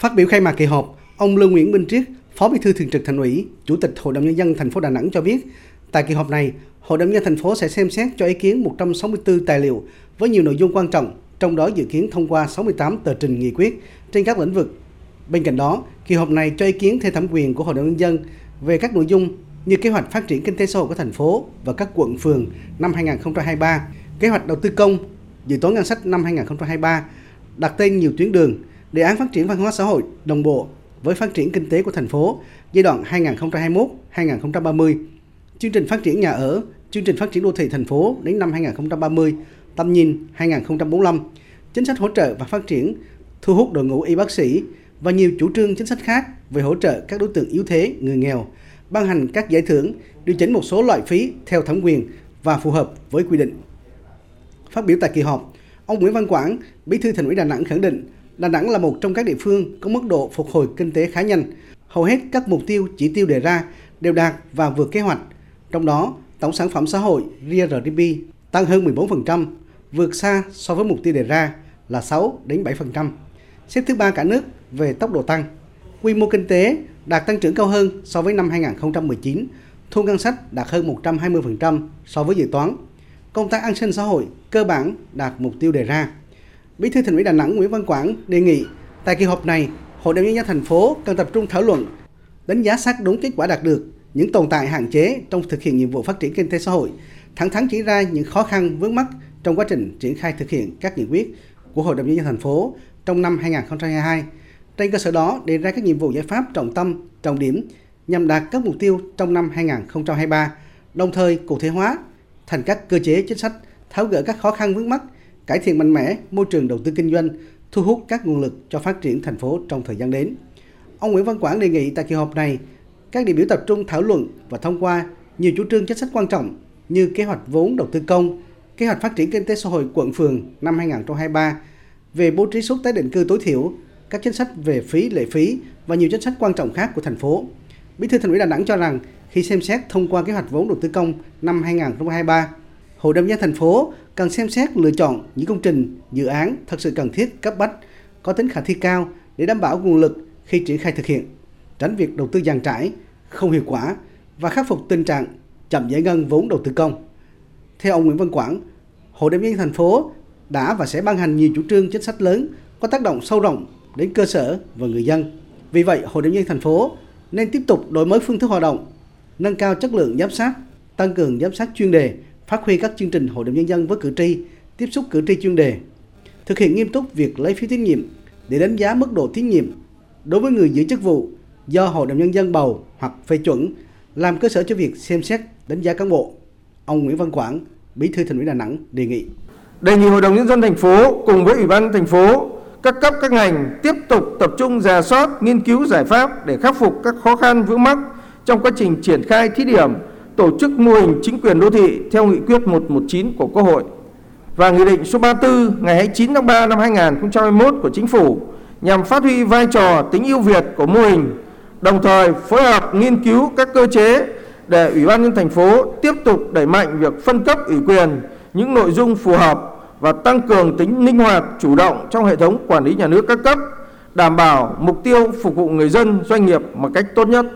Phát biểu khai mạc kỳ họp, ông Lương Nguyễn Minh Triết, Phó Bí thư Thường trực Thành ủy, Chủ tịch Hội đồng nhân dân thành phố Đà Nẵng cho biết, tại kỳ họp này, Hội đồng nhân dân thành phố sẽ xem xét cho ý kiến 164 tài liệu với nhiều nội dung quan trọng, trong đó dự kiến thông qua 68 tờ trình nghị quyết trên các lĩnh vực. Bên cạnh đó, kỳ họp này cho ý kiến theo thẩm quyền của Hội đồng nhân dân về các nội dung như kế hoạch phát triển kinh tế xã hội của thành phố và các quận phường năm 2023, kế hoạch đầu tư công, dự toán ngân sách năm 2023, đặt tên nhiều tuyến đường, đề án phát triển văn hóa xã hội đồng bộ với phát triển kinh tế của thành phố giai đoạn 2021-2030, chương trình phát triển nhà ở, chương trình phát triển đô thị thành phố đến năm 2030, tầm nhìn 2045, chính sách hỗ trợ và phát triển, thu hút đội ngũ y bác sĩ và nhiều chủ trương chính sách khác về hỗ trợ các đối tượng yếu thế, người nghèo, ban hành các giải thưởng, điều chỉnh một số loại phí theo thẩm quyền và phù hợp với quy định. Phát biểu tại kỳ họp, ông Nguyễn Văn Quảng, Bí thư Thành ủy Đà Nẵng khẳng định Đà Nẵng là một trong các địa phương có mức độ phục hồi kinh tế khá nhanh. Hầu hết các mục tiêu chỉ tiêu đề ra đều đạt và vượt kế hoạch. Trong đó, tổng sản phẩm xã hội GDP tăng hơn 14%, vượt xa so với mục tiêu đề ra là 6 đến 7%. Xếp thứ ba cả nước về tốc độ tăng. Quy mô kinh tế đạt tăng trưởng cao hơn so với năm 2019, thu ngân sách đạt hơn 120% so với dự toán. Công tác an sinh xã hội cơ bản đạt mục tiêu đề ra. Bí thư Thành ủy Đà Nẵng Nguyễn Văn Quảng đề nghị tại kỳ họp này, Hội đồng nhân dân thành phố cần tập trung thảo luận, đánh giá sát đúng kết quả đạt được, những tồn tại hạn chế trong thực hiện nhiệm vụ phát triển kinh tế xã hội, thẳng thắn chỉ ra những khó khăn vướng mắt trong quá trình triển khai thực hiện các nghị quyết của Hội đồng nhân dân thành phố trong năm 2022. Trên cơ sở đó đề ra các nhiệm vụ giải pháp trọng tâm, trọng điểm nhằm đạt các mục tiêu trong năm 2023, đồng thời cụ thể hóa thành các cơ chế chính sách tháo gỡ các khó khăn vướng mắt cải thiện mạnh mẽ môi trường đầu tư kinh doanh, thu hút các nguồn lực cho phát triển thành phố trong thời gian đến. Ông Nguyễn Văn Quảng đề nghị tại kỳ họp này, các đại biểu tập trung thảo luận và thông qua nhiều chủ trương chính sách quan trọng như kế hoạch vốn đầu tư công, kế hoạch phát triển kinh tế xã hội quận phường năm 2023 về bố trí suất tái định cư tối thiểu, các chính sách về phí lệ phí và nhiều chính sách quan trọng khác của thành phố. Bí thư Thành ủy Đà Nẵng cho rằng khi xem xét thông qua kế hoạch vốn đầu tư công năm 2023, Hội đồng nhân thành phố cần xem xét lựa chọn những công trình, dự án thật sự cần thiết, cấp bách, có tính khả thi cao để đảm bảo nguồn lực khi triển khai thực hiện, tránh việc đầu tư dàn trải, không hiệu quả và khắc phục tình trạng chậm giải ngân vốn đầu tư công. Theo ông Nguyễn Văn Quảng, Hội đồng nhân thành phố đã và sẽ ban hành nhiều chủ trương chính sách lớn có tác động sâu rộng đến cơ sở và người dân. Vì vậy, Hội đồng nhân thành phố nên tiếp tục đổi mới phương thức hoạt động, nâng cao chất lượng giám sát, tăng cường giám sát chuyên đề phát huy các chương trình hội đồng nhân dân với cử tri, tiếp xúc cử tri chuyên đề, thực hiện nghiêm túc việc lấy phiếu tín nhiệm để đánh giá mức độ tín nhiệm đối với người giữ chức vụ do hội đồng nhân dân bầu hoặc phê chuẩn làm cơ sở cho việc xem xét đánh giá cán bộ. Ông Nguyễn Văn Quảng, Bí thư Thành ủy Đà Nẵng đề nghị đề nghị Hội đồng nhân dân thành phố cùng với Ủy ban thành phố các cấp các ngành tiếp tục tập trung giả soát, nghiên cứu giải pháp để khắc phục các khó khăn vướng mắc trong quá trình triển khai thí điểm tổ chức mô hình chính quyền đô thị theo nghị quyết 119 của Quốc hội và Nghị định số 34 ngày 29 tháng 3 năm 2021 của Chính phủ nhằm phát huy vai trò tính ưu việt của mô hình, đồng thời phối hợp nghiên cứu các cơ chế để Ủy ban nhân thành phố tiếp tục đẩy mạnh việc phân cấp ủy quyền những nội dung phù hợp và tăng cường tính linh hoạt, chủ động trong hệ thống quản lý nhà nước các cấp, đảm bảo mục tiêu phục vụ người dân, doanh nghiệp một cách tốt nhất.